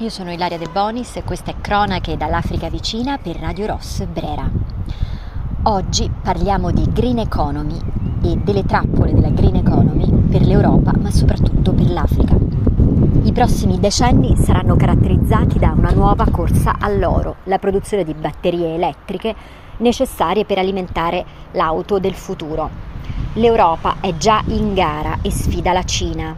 Io sono Ilaria De Bonis e questa è Cronache dall'Africa vicina per Radio Ross Brera. Oggi parliamo di green economy e delle trappole della green economy per l'Europa, ma soprattutto per l'Africa. I prossimi decenni saranno caratterizzati da una nuova corsa all'oro, la produzione di batterie elettriche necessarie per alimentare l'auto del futuro. L'Europa è già in gara e sfida la Cina,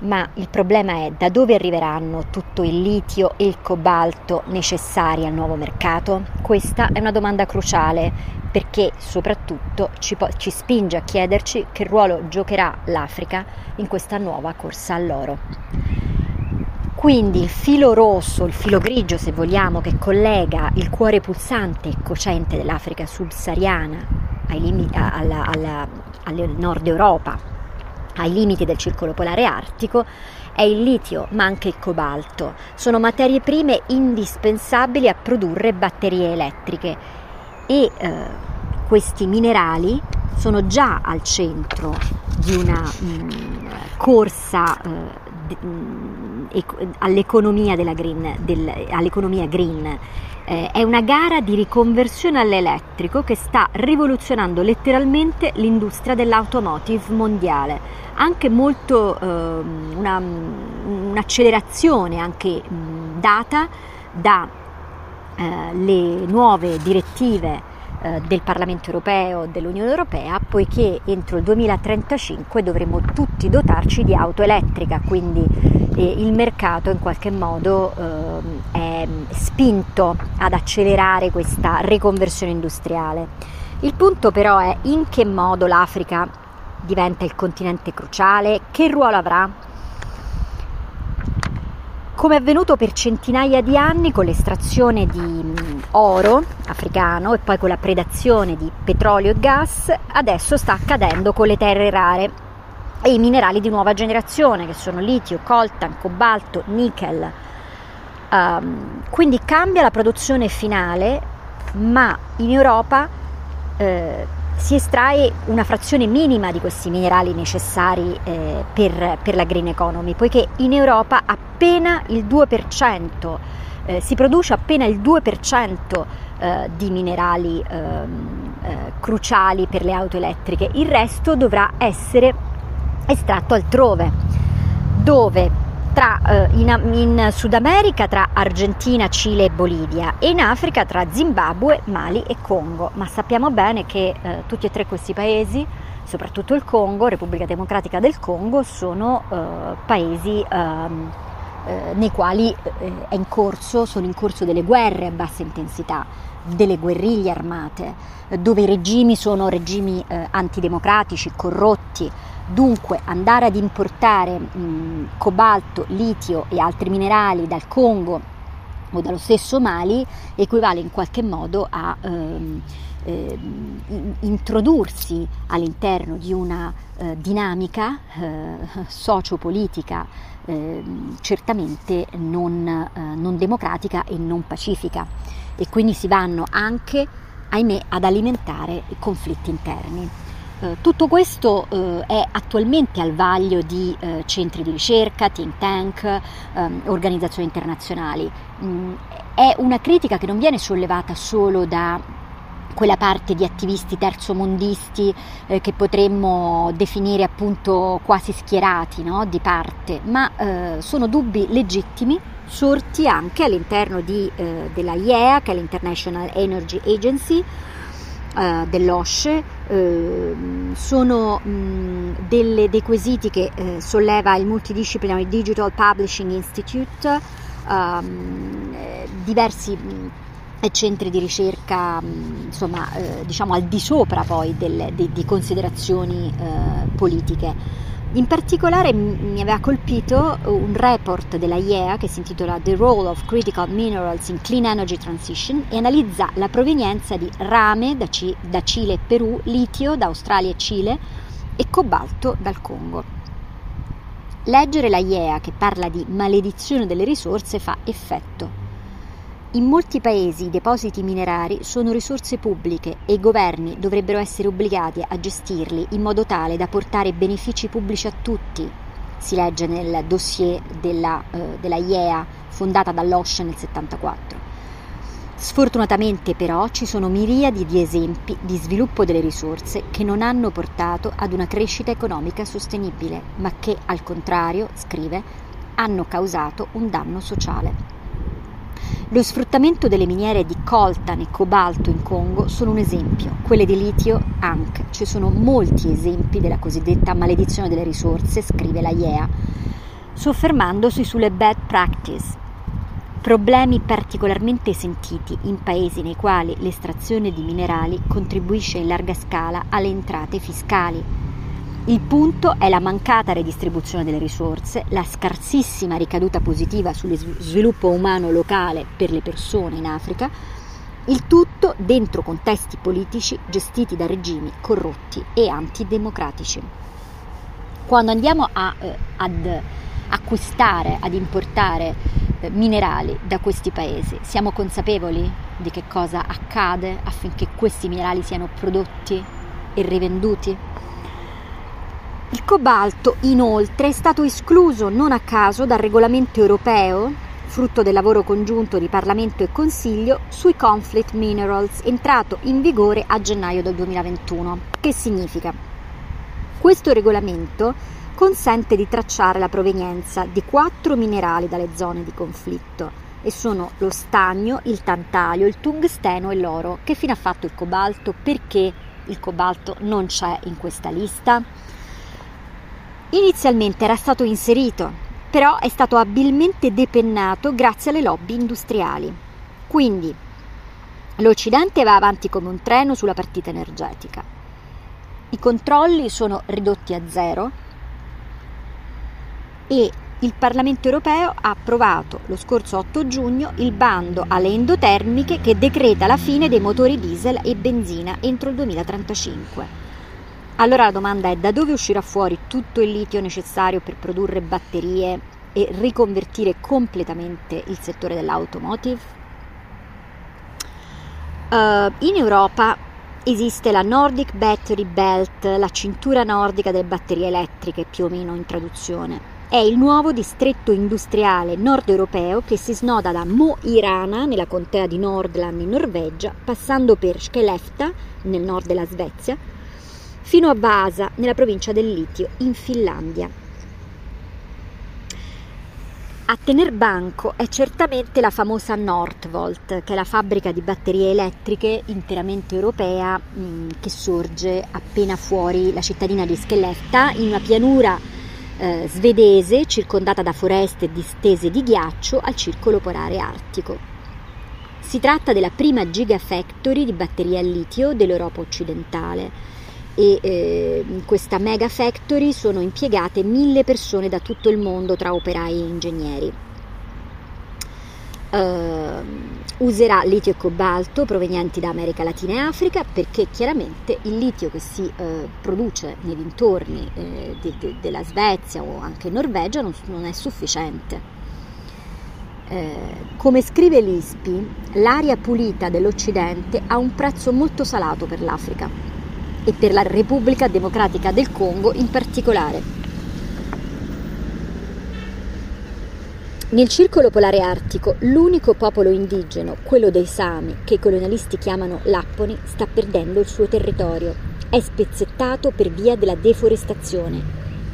ma il problema è da dove arriveranno tutto il litio e il cobalto necessari al nuovo mercato? Questa è una domanda cruciale perché soprattutto ci, po- ci spinge a chiederci che ruolo giocherà l'Africa in questa nuova corsa all'oro. Quindi il filo rosso, il filo grigio se vogliamo, che collega il cuore pulsante e cocente dell'Africa subsahariana ai limiti, alla, alla, alla Nord Europa ai limiti del circolo polare artico è il litio ma anche il cobalto. Sono materie prime indispensabili a produrre batterie elettriche e eh, questi minerali sono già al centro di una mh, mm, corsa eh, all'economia, green, del, all'economia green eh, è una gara di riconversione all'elettrico che sta rivoluzionando letteralmente l'industria dell'automotive mondiale. Anche molto eh, una, un'accelerazione anche mh, data dalle eh, nuove direttive eh, del Parlamento europeo, dell'Unione europea, poiché entro il 2035 dovremo tutti dotarci di auto elettrica, quindi eh, il mercato in qualche modo eh, è spinto ad accelerare questa riconversione industriale. Il punto però è in che modo l'Africa diventa il continente cruciale, che ruolo avrà come è avvenuto per centinaia di anni con l'estrazione di mm, oro africano e poi con la predazione di petrolio e gas, adesso sta accadendo con le terre rare e i minerali di nuova generazione che sono litio, coltan, cobalto, nickel. Um, quindi cambia la produzione finale, ma in Europa eh, si estrae una frazione minima di questi minerali necessari eh, per, per, la green economy, poiché in Europa appena il 2%, eh, si produce appena il 2% eh, di minerali ehm, eh, cruciali per le auto elettriche, il resto dovrà essere estratto altrove, dove tra, eh, in, in, Sud America tra Argentina, Cile e Bolivia e in Africa tra Zimbabwe, Mali e Congo. Ma sappiamo bene che eh, tutti e tre questi paesi, soprattutto il Congo, Repubblica Democratica del Congo, sono eh, paesi ehm, eh, nei quali eh, in corso, sono in corso delle guerre a bassa intensità, delle guerriglie armate, dove i regimi sono regimi eh, antidemocratici, corrotti, Dunque andare ad importare mh, cobalto, litio e altri minerali dal Congo o dallo stesso Mali equivale in qualche modo a ehm, eh, introdursi all'interno di una eh, dinamica eh, sociopolitica ehm, certamente non, eh, non democratica e non pacifica e quindi si vanno anche, ahimè, ad alimentare i conflitti interni. Eh, tutto questo eh, è attualmente al vaglio di eh, centri di ricerca, think tank, ehm, organizzazioni internazionali. Mm, è una critica che non viene sollevata solo da quella parte di attivisti terzomondisti eh, che potremmo definire appunto quasi schierati no? di parte, ma eh, sono dubbi legittimi sorti anche all'interno di, eh, della IEA, che è l'International Energy Agency, eh, dell'OSCE eh, sono mh, delle, dei quesiti che eh, solleva il Multidisciplinary Digital Publishing Institute, ehm, diversi mh, centri di ricerca insomma eh, diciamo al di sopra poi del, di, di, considerazioni eh, politiche in particolare mi aveva colpito un report della IEA che si intitola The Role of Critical Minerals in Clean Energy Transition e analizza la provenienza di rame da, C- da Cile e Perù, litio da Australia e Cile e cobalto dal Congo. Leggere la IEA che parla di maledizione delle risorse fa effetto. In molti paesi i depositi minerari sono risorse pubbliche e i governi dovrebbero essere obbligati a gestirli in modo tale da portare benefici pubblici a tutti. Si legge nel dossier della, eh, della IEA fondata dall'Osce nel 74. Sfortunatamente però ci sono miriadi di esempi di sviluppo delle risorse che non hanno portato ad una crescita economica sostenibile, ma che al contrario, scrive, hanno causato un danno sociale. Lo sfruttamento delle miniere di coltan e cobalto in Congo sono un esempio, quelle di litio anche. Ci sono molti esempi della cosiddetta maledizione delle risorse, scrive la IEA, soffermandosi sulle bad practice, problemi particolarmente sentiti in paesi nei quali l'estrazione di minerali contribuisce in larga scala alle entrate fiscali il punto è la mancata redistribuzione delle risorse, la scarsissima ricaduta positiva sullo sviluppo umano locale per le persone in Africa, il tutto dentro contesti politici gestiti da regimi corrotti e antidemocratici. Quando andiamo a, eh, ad acquistare, ad importare eh, minerali da questi paesi, siamo consapevoli di che cosa accade affinché questi minerali siano prodotti e rivenduti? Il cobalto, inoltre, è stato escluso non a caso dal regolamento europeo, frutto del lavoro congiunto di Parlamento e Consiglio, sui conflict minerals, entrato in vigore a gennaio del 2021. Che significa? Questo regolamento consente di tracciare la provenienza di quattro minerali dalle zone di conflitto e sono lo stagno, il tantalio, il tungsteno e l'oro. Che fine ha fatto il cobalto? Perché il cobalto non c'è in questa lista? Inizialmente era stato inserito, però è stato abilmente depennato grazie alle lobby industriali. Quindi l'Occidente va avanti come un treno sulla partita energetica. I controlli sono ridotti a zero e il Parlamento europeo ha approvato lo scorso 8 giugno il bando alle endotermiche che decreta la fine dei motori diesel e benzina entro il 2035. Allora la domanda è da dove uscirà fuori tutto il litio necessario per produrre batterie e riconvertire completamente il settore dell'automotive? Uh, in Europa esiste la Nordic Battery Belt, la cintura nordica delle batterie elettriche più o meno in traduzione. È il nuovo distretto industriale nord europeo che si snoda da Mo i Rana nella contea di Nordland in Norvegia, passando per Skellefta nel nord della Svezia, fino a Vasa, nella provincia del Litio, in Finlandia. A tener banco è certamente la famosa Northvolt, che è la fabbrica di batterie elettriche interamente europea mh, mm, che sorge appena fuori la cittadina di Skellefta, in una pianura eh, svedese circondata da foreste distese di ghiaccio al circolo polare artico. Si tratta della prima gigafactory di batterie a litio dell'Europa occidentale e eh, in questa mega factory sono impiegate mille persone da tutto il mondo tra operai e ingegneri. Uh, userà litio e cobalto provenienti da America Latina e Africa perché chiaramente il litio che si uh, produce nei dintorni eh, de, de, della Svezia o anche Norvegia non, non è sufficiente. Eh, come scrive l'ISPI, l'aria pulita dell'Occidente ha un prezzo molto salato per l'Africa e per la Repubblica Democratica del Congo in particolare. Nel circolo polare artico, l'unico popolo indigeno, quello dei Sami, che i colonialisti chiamano Lapponi, sta perdendo il suo territorio. È spezzettato per via della deforestazione.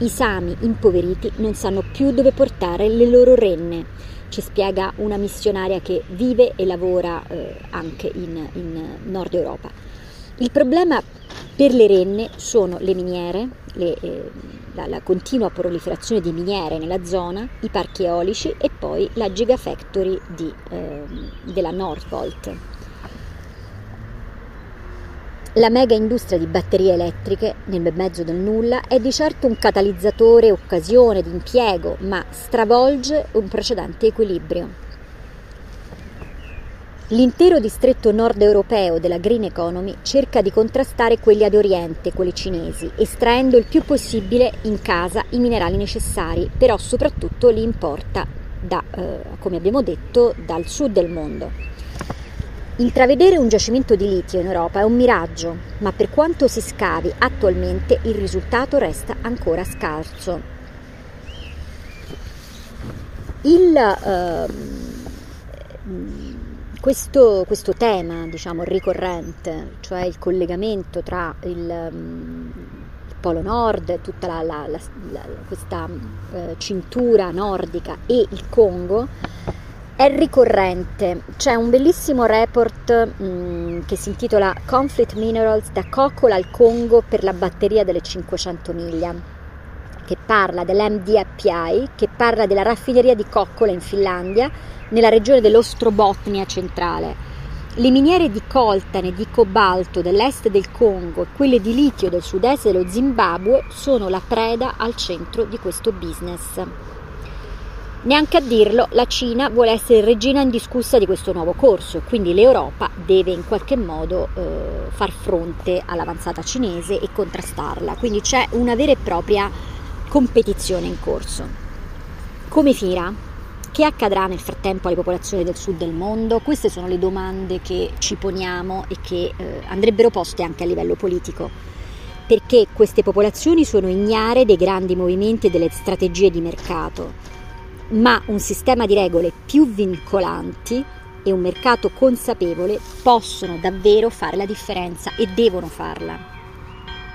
I Sami, impoveriti, non sanno più dove portare le loro renne. Ci spiega una missionaria che vive e lavora eh, anche in, in Nord Europa. Il problema per le renne sono le miniere, le, eh, la, la, continua proliferazione di miniere nella zona, i parchi eolici e poi la Gigafactory di, eh, della Northvolt. La mega industria di batterie elettriche, nel mezzo del nulla, è di certo un catalizzatore occasione di impiego, ma stravolge un precedente equilibrio. L'intero distretto nord europeo della Green Economy cerca di contrastare quelli ad oriente, quelli cinesi, estraendo il più possibile in casa i minerali necessari, però soprattutto li importa da, eh, come abbiamo detto, dal sud del mondo. Intravedere un giacimento di litio in Europa è un miraggio, ma per quanto si scavi attualmente il risultato resta ancora scarso. Il, eh, questo, questo, tema, diciamo, ricorrente, cioè il collegamento tra il, um, il Polo Nord, tutta la, la, la, questa uh, cintura nordica e il Congo, è ricorrente. C'è un bellissimo report um, che si intitola Conflict Minerals da Coccola al Congo per la batteria delle 500 miglia che parla dell'MDAPI, che parla della raffineria di Coccola in Finlandia, nella regione dell'Ostrobotnia centrale. Le miniere di coltan e di cobalto dell'est del Congo e quelle di litio del sud-est dello Zimbabwe sono la preda al centro di questo business. Neanche a dirlo, la Cina vuole essere regina indiscussa di questo nuovo corso, quindi l'Europa deve in qualche modo eh, far fronte all'avanzata cinese e contrastarla. Quindi c'è una vera e propria competizione in corso. Come finirà? Che accadrà nel frattempo alle popolazioni del sud del mondo? Queste sono le domande che ci poniamo e che eh, andrebbero poste anche a livello politico, perché queste popolazioni sono ignare dei grandi movimenti e delle strategie di mercato, ma un sistema di regole più vincolanti e un mercato consapevole possono davvero fare la differenza e devono farla.